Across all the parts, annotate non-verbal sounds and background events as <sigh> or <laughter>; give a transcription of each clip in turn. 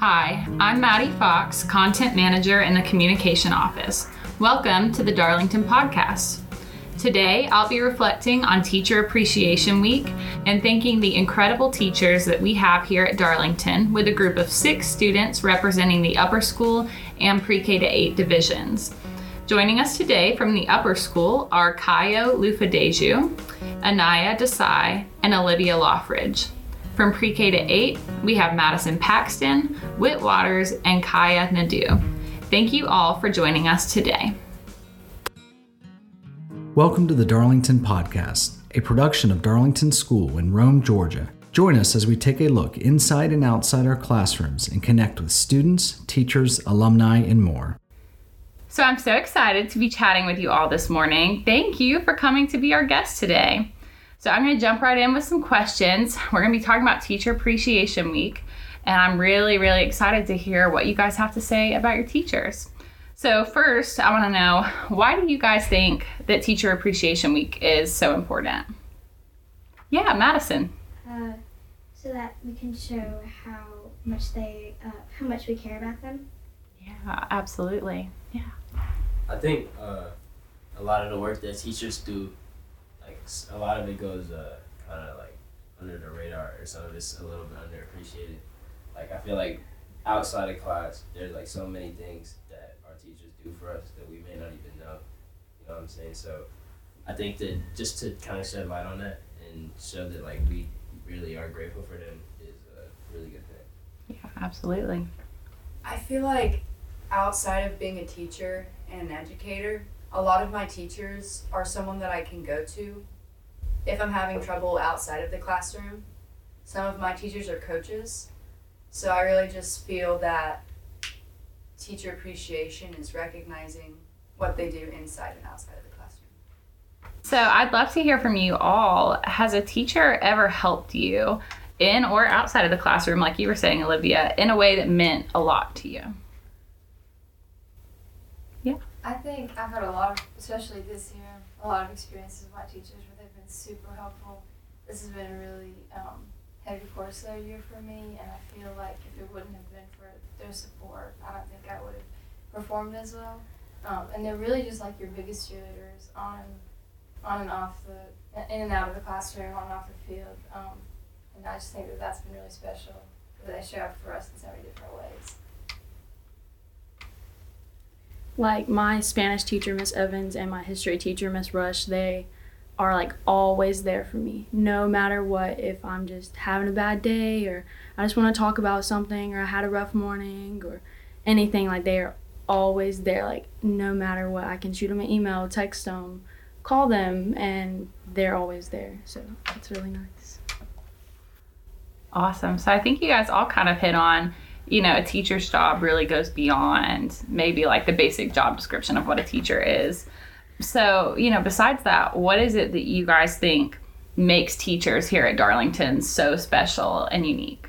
Hi, I'm Maddie Fox, Content Manager in the Communication Office. Welcome to the Darlington Podcast. Today, I'll be reflecting on Teacher Appreciation Week and thanking the incredible teachers that we have here at Darlington with a group of six students representing the upper school and pre K to 8 divisions. Joining us today from the upper school are Kayo Lufadeju, Anaya Desai, and Olivia Laughridge. From pre K to 8, we have Madison Paxten, Whit Watters, and Kaya Nadu. Thank you all for joining us today. Welcome to the Darlington Podcast, a production of Darlington School in Rome, Georgia. Join us as we take a look inside and outside our classrooms and connect with students, teachers, alumni, and more. So, I'm so excited to be chatting with you all this morning. Thank you for coming to be our guest today. So I'm going to jump right in with some questions. We're going to be talking about Teacher Appreciation Week, and I'm really, really excited to hear what you guys have to say about your teachers. So, first, I want to know why do you guys think that Teacher Appreciation Week is so important? Yeah, Madison. Uh, so that we can show how much they, uh, how much we care about them. Yeah, absolutely. Yeah. I think uh, a lot of the work that teachers do a lot of it goes uh, kind of like under the radar, or some of it's a little bit underappreciated. Like I feel like outside of class, there's like so many things that our teachers do for us that we may not even know. You know what I'm saying? So I think that just to kind of shed light on that and show that like we really are grateful for them is a really good thing. Yeah, absolutely. I feel like outside of being a teacher and an educator, a lot of my teachers are someone that I can go to if I'm having trouble outside of the classroom. Some of my teachers are coaches. So I really just feel that teacher appreciation is recognizing what they do inside and outside of the classroom. So I'd love to hear from you all. Has a teacher ever helped you in or outside of the classroom, like you were saying, Olivia, in a way that meant a lot to you? Yeah. I think I've had a lot of, especially this year, a lot of experiences with my teachers where they've been super helpful. This has been a really um, heavy course of year for me, and I feel like if it wouldn't have been for their support, I don't think I would have performed as well. Um, and they're really just like your biggest cheerleaders on, on and off the, in and out of the classroom, on and off the field. Um, and I just think that that's been really special that they show up for us in so many different ways like my Spanish teacher, Miss Evans, and my history teacher, Miss Rush, they are like always there for me, no matter what. If I'm just having a bad day, or I just want to talk about something, or I had a rough morning, or anything, like they are always there. Like no matter what, I can shoot them an email, text them, call them, and they're always there. So it's really nice. Awesome. So I think you guys all kind of hit on you know, a teacher's job really goes beyond maybe like the basic job description of what a teacher is. So, you know, besides that, what is it that you guys think makes teachers here at Darlington so special and unique?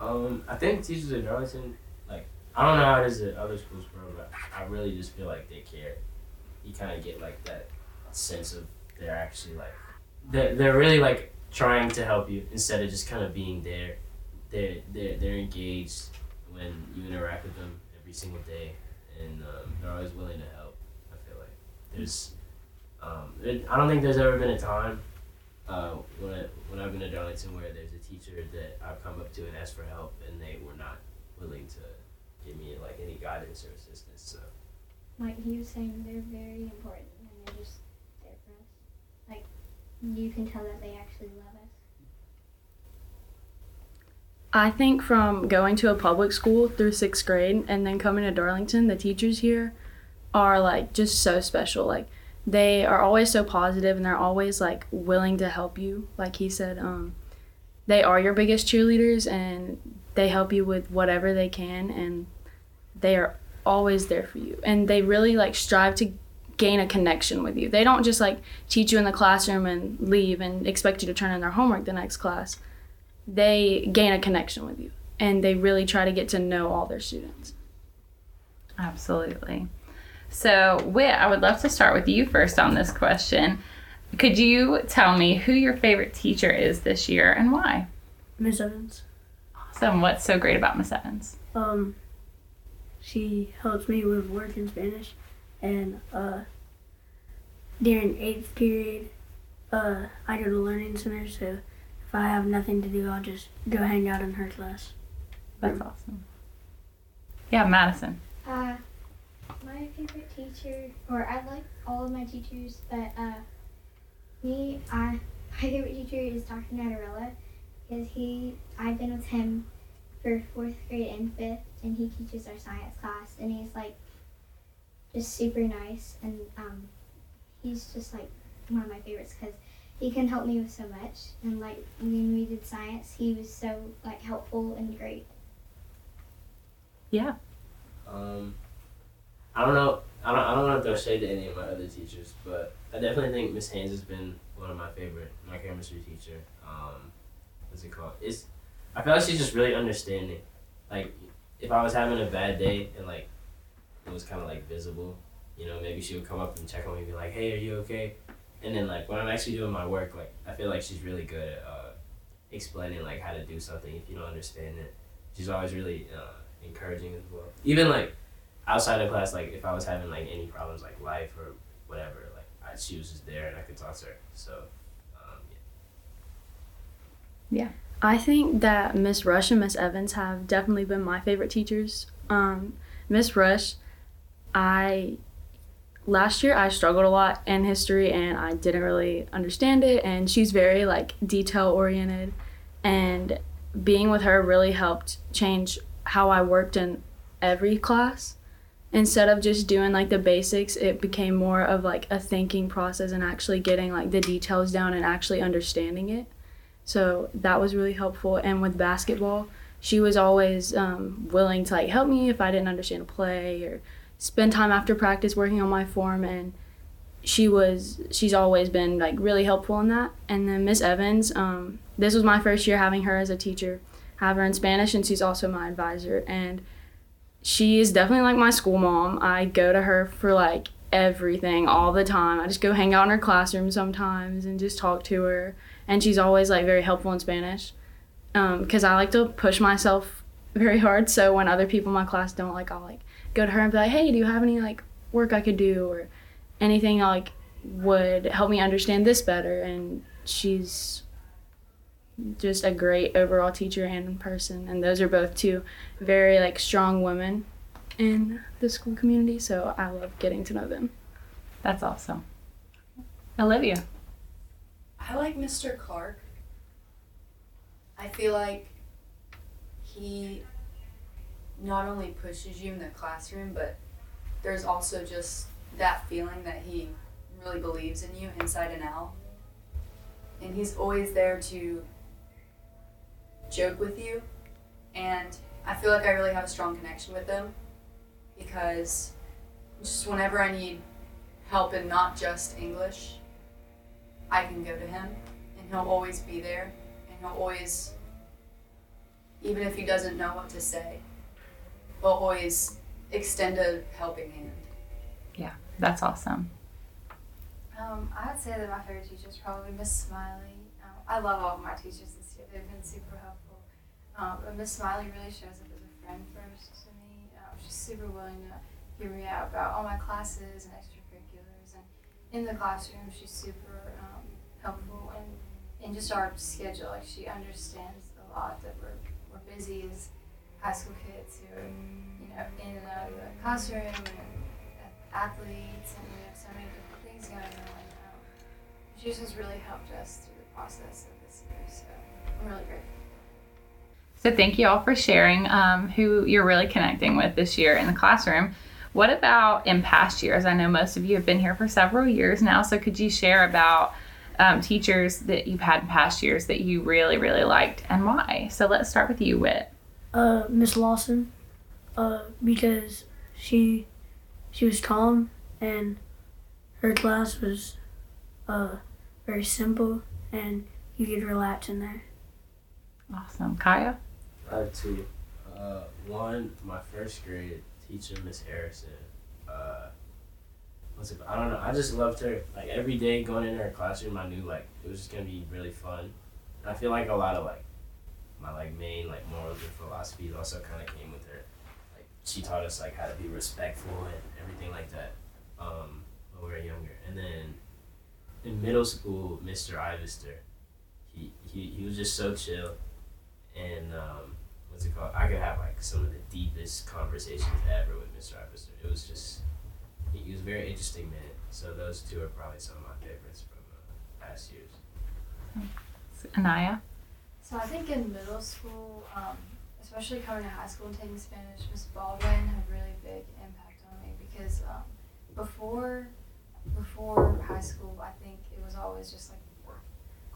Um, I think teachers at Darlington, like, I don't know how it is at other schools, bro, but I really just feel like they care. You kind of get like that sense of they're actually like, they're, they're really like trying to help you instead of just kind of being there they're, they're, they're engaged when you interact with them every single day, and um, they're always willing to help. I feel like there's, um, it, I don't think there's ever been a time uh, when I, when I've been at Darlington where there's a teacher that I've come up to and asked for help, and they were not willing to give me like any guidance or assistance. So, like he was saying, they're very important, and they're just there for us. Like you can tell that they actually love us. I think from going to a public school through sixth grade and then coming to Darlington, the teachers here are like just so special. Like they are always so positive and they're always like willing to help you. Like he said, um, they are your biggest cheerleaders and they help you with whatever they can and they are always there for you. And they really like strive to gain a connection with you. They don't just like teach you in the classroom and leave and expect you to turn in their homework the next class they gain a connection with you and they really try to get to know all their students. Absolutely. So, Whit, I would love to start with you first on this question. Could you tell me who your favorite teacher is this year and why? Miss Evans. Awesome. Awesome. What's so great about Miss Evans? Um, she helps me with work in Spanish, and uh, during eighth period, uh, I go to learning center. So if I have nothing to do, I'll just go hang out in her class. That's awesome. Yeah, Madison. Uh, my favorite teacher, or I like all of my teachers, but uh, me, I <laughs> my favorite teacher is Dr. Natarella because he, I've been with him for fourth grade and fifth, and he teaches our science class, and he's like just super nice, and um, he's just like one of my favorites because he can help me with so much, and like when we did science, he was so like helpful and great. Yeah. Um, I don't know. I don't. I don't want to throw shade to any of my other teachers, but I definitely think Miss Haynes has been one of my favorite. My chemistry teacher. Um, what's it called? It's. I feel like she's just really understanding. Like, if I was having a bad day and like, it was kind of like visible, you know, maybe she would come up and check on me, and be like, "Hey, are you okay?" And then like when I'm actually doing my work, like I feel like she's really good at uh, explaining like how to do something if you don't understand it. She's always really uh, encouraging as well. Even like outside of class, like if I was having like any problems like life or whatever, like I, she was just there and I could talk to her. So um, yeah. I think that Miss Rush and Miss Evans have definitely been my favorite teachers. Um, Miss Rush, I last year I struggled a lot in history and I didn't really understand it and she's very like detail oriented and being with her really helped change how I worked in every class. Instead of just doing like the basics, it became more of like a thinking process and actually getting like the details down and actually understanding it. So that was really helpful. And with basketball, she was always um, willing to like help me if I didn't understand a play or spend time after practice working on my form. And she was she's always been like really helpful in that. And then Miss Evans, um, this was my first year having her as a teacher, have her in Spanish, and she's also my advisor. And she is definitely like my school mom. I go to her for like everything all the time. I just go hang out in her classroom sometimes and just talk to her. And she's always like very helpful in Spanish because um, I like to push myself very hard. So when other people in my class don't like, I'll like go to her and be like, "Hey, do you have any like work I could do or anything like would help me understand this better?" And she's just a great overall teacher and person and those are both two very like strong women in the school community so i love getting to know them That's awesome. Olivia. I like Mr. Clark. I feel like he not only pushes you in the classroom, but there's also just that feeling that he really believes in you inside and out. And he's always there to joke with you. And I feel like I really have a strong connection with him because just whenever I need help in not just English, I can go to him and he'll always be there and he'll always even if he doesn't know what to say, he'll always extend a helping hand. Yeah, that's awesome. Um, I would say that my favorite teacher is probably Miss Smiley. Um, I love all of my teachers this year. They've been super helpful. Um, but Miss Smiley really shows up as a friend first to me. Um, she's super willing to hear me out about all my classes and extracurriculars. And in the classroom, she's super um, helpful. And in just our schedule, like she understands a lot that we're, we're busy as high school kids who are, you know, in and out of the classroom and athletes, and we have so many different things going on. She just has really helped us through the process of this year, so I'm really grateful. So thank you all for sharing um, who you're really connecting with this year in the classroom. What about in past years? I know most of you have been here for several years now, so could you share about um, teachers that you've had in past years that you really, really liked and why? So let's start with you, Whit. Uh, Miss Lawson, uh, because she she was calm and her class was uh very simple and you could relax in there. Awesome. Kaya? I have two. Uh, one, my first grade teacher, Miss Harrison. Uh, what's it? I don't know. I just loved her. Like every day going in her classroom, I knew like it was just gonna be really fun. And I feel like a lot of like my like main like morals and philosophies also kind of came with her. Like she taught us like how to be respectful and everything like that um, when we were younger. And then in middle school, Mr. Ivester, he, he, he was just so chill. And um, what's it called? I could have like some of the deepest conversations ever with Mr. Ivester. It was just, he, was a very interesting man. So those two are probably some of my favorites from uh, past years. Anaya? So I think in middle school, um, especially coming to high school and taking Spanish, Miss Baldwin had a really big impact on me because um, before before high school, I think it was always just like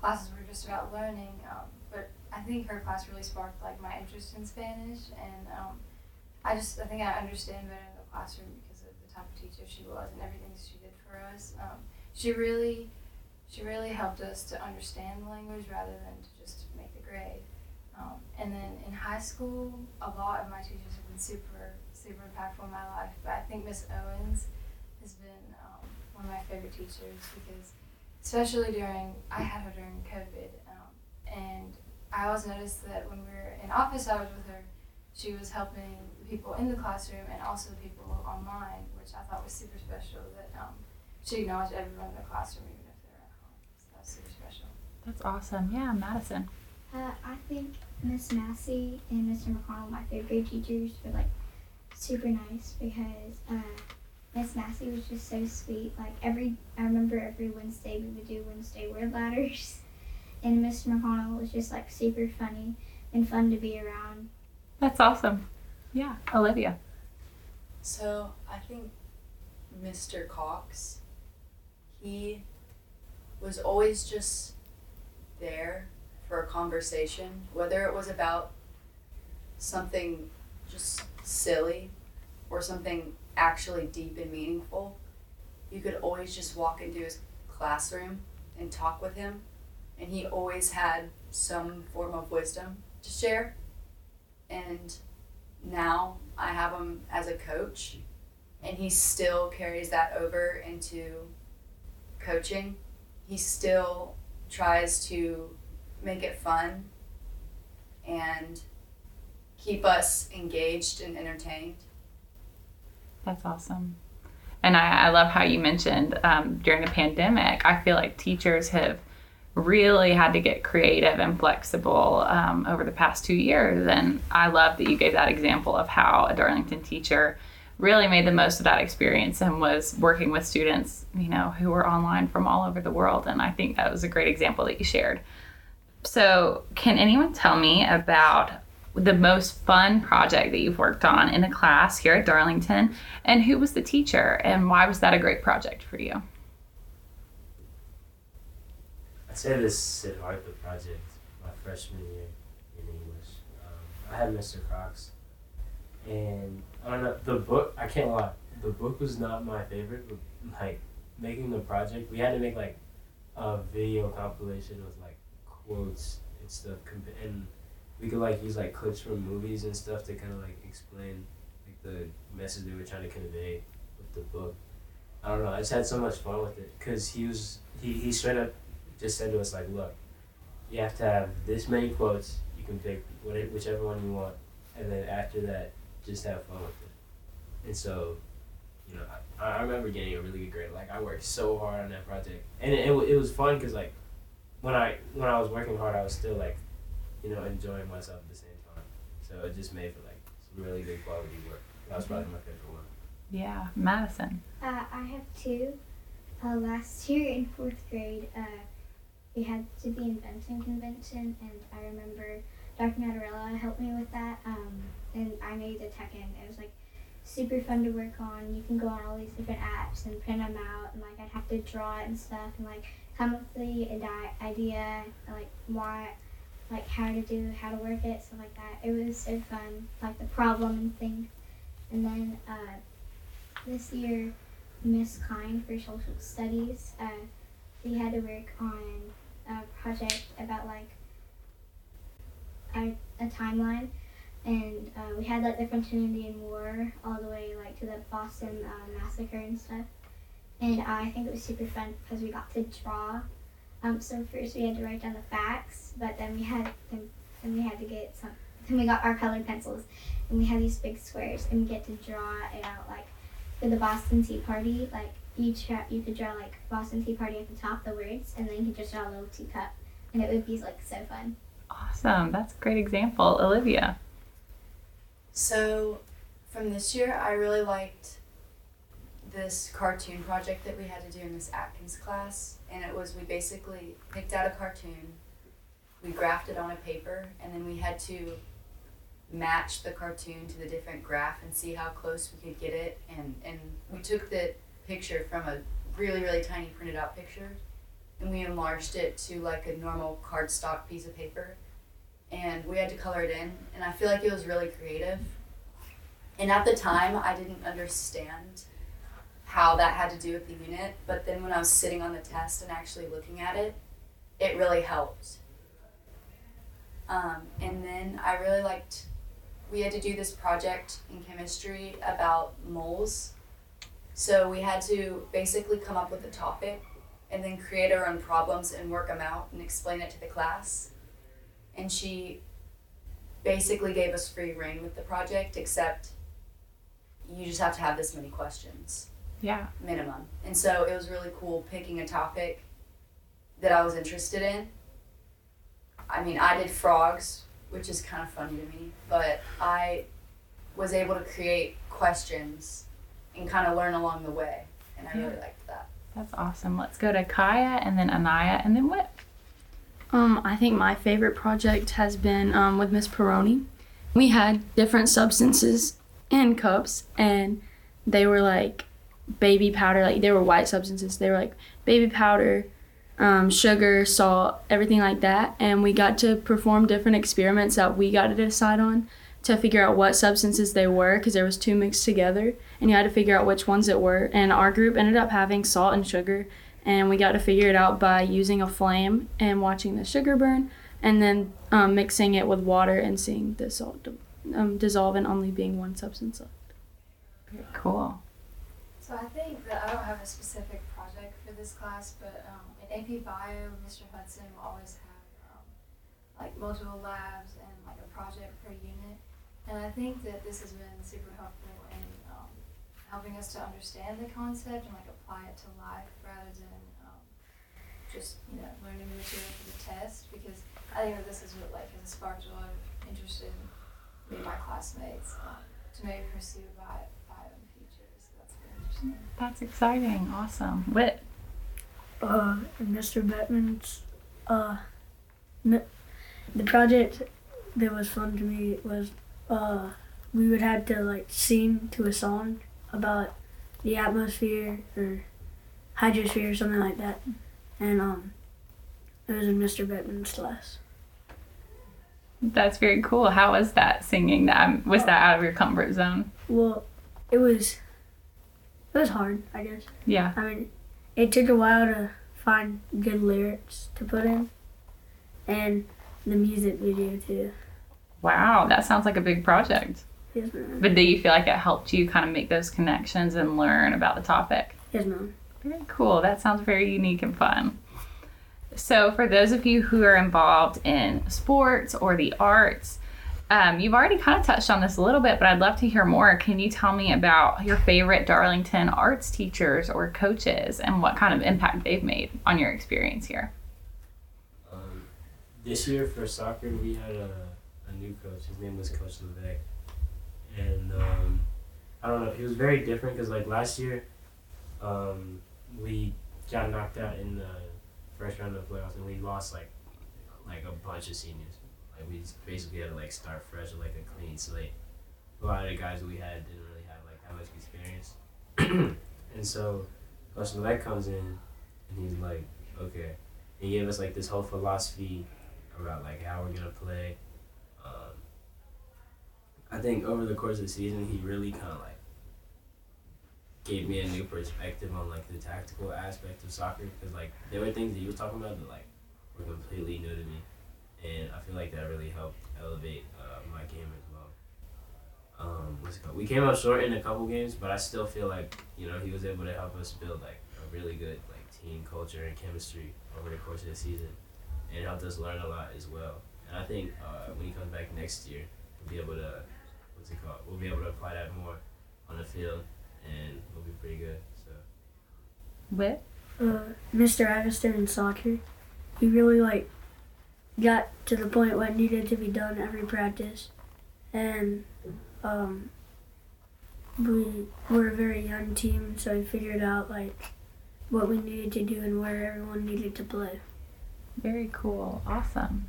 classes were just about learning. Um, but I think her class really sparked like my interest in Spanish, and um, I just I think I understand better in the classroom because of the type of teacher she was and everything she did for us. Um, she really she really helped us to understand the language rather than to grade. Um, and then in high school, a lot of my teachers have been super, super impactful in my life. But I think Miss Owens has been um, one of my favorite teachers because, especially during, I had her during COVID. Um, and I always noticed that when we were in office hours with her, she was helping people in the classroom and also people online, which I thought was super special. That um, she acknowledged everyone in the classroom, even if they're at home. So super special. That's awesome. Yeah, Madison. Uh, I think Miss Massey and Mr. McConnell, my third grade teachers, were like super nice because uh, Miss Massey was just so sweet. Like every, I remember every Wednesday we would do Wednesday word ladders, <laughs> and Mr. McConnell was just like super funny and fun to be around. That's awesome. Yeah, Olivia. So I think Mr. Cox, he was always just there a conversation, whether it was about something just silly or something actually deep and meaningful. You could always just walk into his classroom and talk with him, and he always had some form of wisdom to share. And now I have him as a coach, and he still carries that over into coaching. He still tries to make it fun and keep us engaged and entertained. That's awesome. And I, I love how you mentioned um, during the pandemic, I feel like teachers have really had to get creative and flexible um, over the past two years. And I love that you gave that example of how a Darlington teacher really made the most of that experience and was working with students, you know, who were online from all over the world. And I think that was a great example that you shared. So, can anyone tell me about the most fun project that you've worked on in a class here at Darlington? And who was the teacher? And why was that a great project for you? I'd say this Siddhartha project, my freshman year in English. Um, I had Mr. Cox, and I don't know the book. I can't lie, the book was not my favorite. But like making the project, we had to make like a video compilation with quotes and stuff, and we could like use like clips from movies and stuff to kind of like explain like the message they were trying to convey with the book. I don't know. I just had so much fun with it because he was he, he straight up just said to us like, look, you have to have this many quotes. You can pick whatever, whichever one you want, and then after that, just have fun with it. And so, you know, I, I remember getting a really good grade. Like I worked so hard on that project, and it, it, it was fun because like when I when I was working hard, I was still like, you know, enjoying myself at the same time. So it just made for like some really good quality work. That was probably my favorite one. Yeah, Madison. Uh, I have two. Uh, last year in fourth grade, uh, we had to the invention convention, and I remember Dr. Natarella helped me with that. Um, and I made a Tekken. It was like super fun to work on. You can go on all these different apps and print them out, and like I'd have to draw it and stuff, and like come up with the idea, like why, like how to do, how to work it, stuff like that. It was so fun, like the problem and things. And then uh, this year, Miss Kind for social studies, uh, we had to work on a project about like a, a timeline, and uh, we had like the French and Indian War all the way like to the Boston uh, massacre and stuff. And I think it was super fun because we got to draw. Um, so first we had to write down the facts, but then we had them and we had to get some. Then we got our colored pencils, and we had these big squares, and we get to draw it out like for the Boston Tea Party. Like you try, you could draw like Boston Tea Party at the top, the words, and then you could just draw a little teacup, and it would be like so fun. Awesome. That's a great example. Olivia. So, from this year, I really liked this cartoon project that we had to do in this Atkins class. And it was we basically picked out a cartoon, we graphed it on a paper, and then we had to match the cartoon to the different graph and see how close we could get it. And, and we took the picture from a really, really tiny printed out picture and we enlarged it to like a normal cardstock piece of paper and we had to color it in and i feel like it was really creative. And at the time i didn't understand how that had to do with the unit but then when i was sitting on the test and actually looking at it it really helped. Um, and then i really liked we had to do this project in chemistry about moles. So we had to basically come up with a topic and then create our own problems and work them out and explain it to the class and she basically gave us free reign with the project except you just have to have this many questions Yeah. minimum and so it was really cool picking a topic that i was interested in i mean i did frogs which is kind of funny to me but i was able to create questions and kind of learn along the way and i really liked that That's awesome. Let's go to Kaya and then Anaya and then Whit. Um, I think my favorite project has been um, with Miss Peroni. We had different substances in cups, and they were like baby powder, like they were white substances. They were like baby powder, um, sugar, salt, everything like that. And we got to perform different experiments that we got to decide on to figure out what substances they were because there was two mixed together, and you had to figure out which ones it were. And our group ended up having salt and sugar and we got to figure it out by using a flame and watching the sugar burn and then um, mixing it with water and seeing the salt um, dissolve and only being one substance left. Very cool. So I think that I don't have a specific project for this class, but um, in AP Bio, Mr. Hudson will always have um, like multiple labs and like a project per unit. And I think that this has been super helpful in helping us to understand the concept and like apply it to life rather than um, just you know learning the material for the test. Because I think that this is what like has sparked a lot of interest in me and my classmates um, to maybe pursue bio, bio in the future. So that's been interesting. That's exciting. Awesome. Whit. uh, Mr. Bettman's, uh, n- the project that was fun to me was, uh, we would have to like sing to a song about the atmosphere or hydrosphere or something like that, and um, it was in Mr. Bettman's class. That's very cool. How was that singing? That um, was that out of your comfort zone? Well, it was, it was hard, I guess. Yeah. I mean, it took a while to find good lyrics to put in, and the music video too. Wow, that sounds like a big project. Yes, ma'am. But do you feel like it helped you kind of make those connections and learn about the topic? Yes, ma'am. Very cool. That sounds very unique and fun. So, for those of you who are involved in sports or the arts, um, you've already kind of touched on this a little bit, but I'd love to hear more. Can you tell me about your favorite Darlington arts teachers or coaches and what kind of impact they've made on your experience here? Um, this year for soccer, we had a, a new coach. His name was Coach Levesque. And um, I don't know, he was very different because, like, last year, um, we got knocked out in the first round of the playoffs and we lost, like, like a bunch of seniors. Like, we basically had to, like, start fresh with, like, a clean slate. A lot of the guys we had didn't really have, like, that much experience. <clears throat> and so, Coach Levesque comes in and he's like, okay. He gave us like this whole philosophy about like how we're gonna play. I think over the course of the season, he really kind of like gave me a new perspective on like the tactical aspect of soccer because like there were things that he was talking about that like were completely new to me, and I feel like that really helped elevate uh, my game as well. Um, what's it called? We came up short in a couple games, but I still feel like you know he was able to help us build like a really good like team culture and chemistry over the course of the season, and helped us learn a lot as well. And I think uh, when he comes back next year, we'll be able to what's it called? We'll be able to apply that more on the field, and we'll be pretty good. So Whit? uh, Mr. Addison in soccer. He really like got to the point what needed to be done every practice, and um, we were a very young team, so we figured out like what we needed to do and where everyone needed to play. Very cool. Awesome.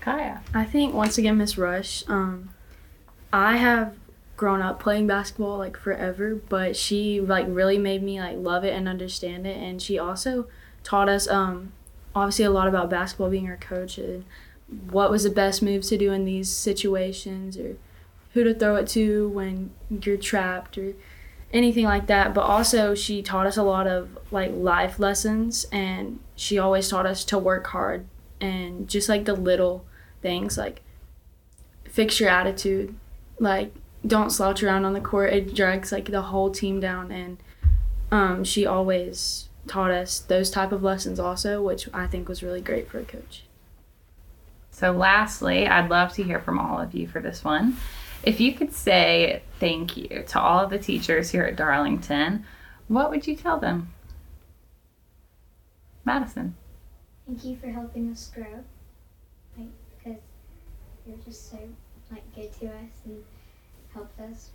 Kaya. I think once again, Miss Rush. Um, I have grown up playing basketball like forever, but she like really made me like love it and understand it. And she also taught us um, obviously a lot about basketball, being our coach and what was the best moves to do in these situations or who to throw it to when you're trapped or anything like that. But also she taught us a lot of like life lessons and she always taught us to work hard and just like the little things like fix your attitude like don't slouch around on the court it drags like the whole team down and um, she always taught us those type of lessons also which i think was really great for a coach So, lastly, I'd love to hear from all of you for this one. If you could say thank you to all of the teachers here at Darlington, what would you tell them? Madison. Thank you for helping us grow. Like, because you're just so like good to us and helped us.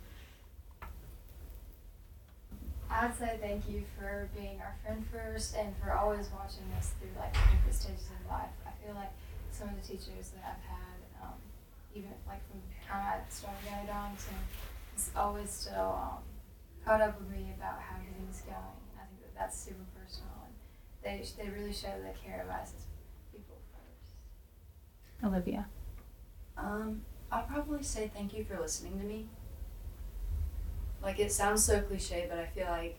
I'd say thank you for being our friend first and for always watching us through like the different stages of life. I feel like some of the teachers that I've had, um, even like from the time I started going to Darlington, it's always still um, caught up with me about how everything's going. And I think that that's super personal. And they, they really show they care about us as people first. Olivia. Um, I'd probably say thank you for listening to me. Like it sounds so cliche, but I feel like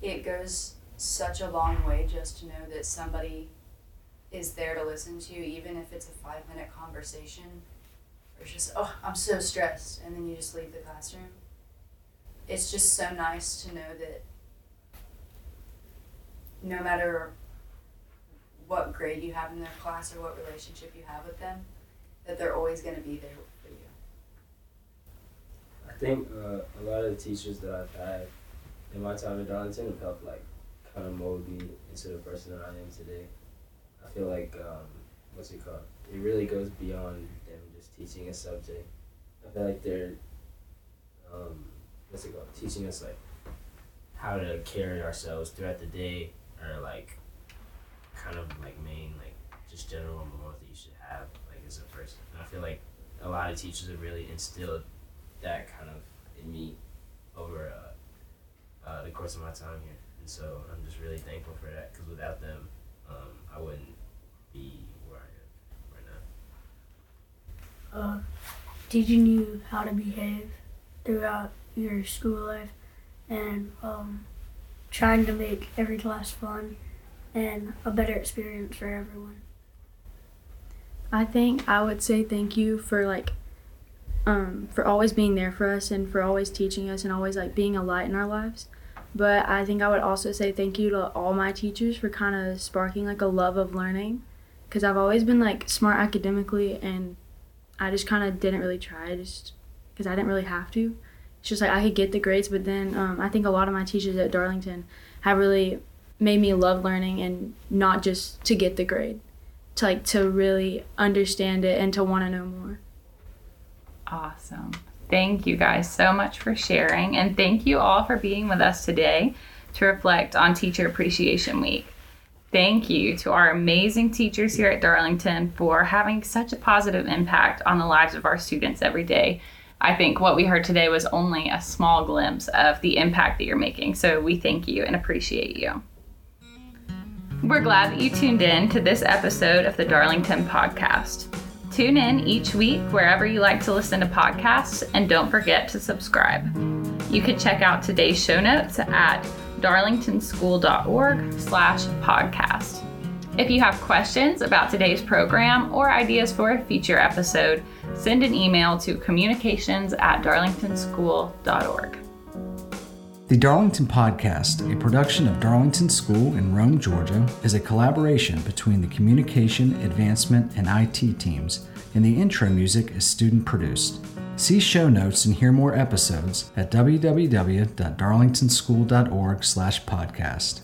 it goes such a long way just to know that somebody is there to listen to you, even if it's a five minute conversation. Or just, oh, I'm so stressed, and then you just leave the classroom. It's just so nice to know that no matter what grade you have in their class or what relationship you have with them, that they're always going to be there for you. I think uh, a lot of the teachers that I've had in my time at Darlington have helped like kind of mold me into the person that I am today. I feel like um, what's it called? It really goes beyond them just teaching a subject. I feel like they're um, what's it called? Teaching us like how to carry ourselves throughout the day, or like kind of like main like just general morals that you should have like as a person. And I feel like a lot of teachers have really instilled that kind of in me over uh, uh, the course of my time here. And so I'm just really thankful for that because without them, um, I wouldn't be where I am right now. Uh, teaching you how to behave throughout your school life and um, trying to make every class fun and a better experience for everyone. I think I would say thank you for like um for always being there for us and for always teaching us and always like being a light in our lives. But I think I would also say thank you to all my teachers for kind of sparking like a love of learning cuz I've always been like smart academically and I just kind of didn't really try just cuz I didn't really have to. It's just like I could get the grades, but then um, I think a lot of my teachers at Darlington have really made me love learning and not just to get the grade to like to really understand it and to want to know more. Awesome. Thank you guys so much for sharing, and thank you all for being with us today to reflect on Teacher Appreciation Week. Thank you to our amazing teachers here at Darlington for having such a positive impact on the lives of our students every day. I think what we heard today was only a small glimpse of the impact that you're making, so we thank you and appreciate you. We're glad that you tuned in to this episode of the Darlington Podcast. Tune in each week wherever you like to listen to podcasts, and don't forget to subscribe. You can check out today's show notes at darlingtonschool.org slash podcast. If you have questions about today's program or ideas for a future episode, send an email to communications at darlingtonschool.org. The Darlington Podcast, a production of Darlington School in Rome, Georgia, is a collaboration between the Communication, Advancement, and IT teams, and the intro music is student produced. See show notes and hear more episodes at www.darlingtonschool.org/podcast.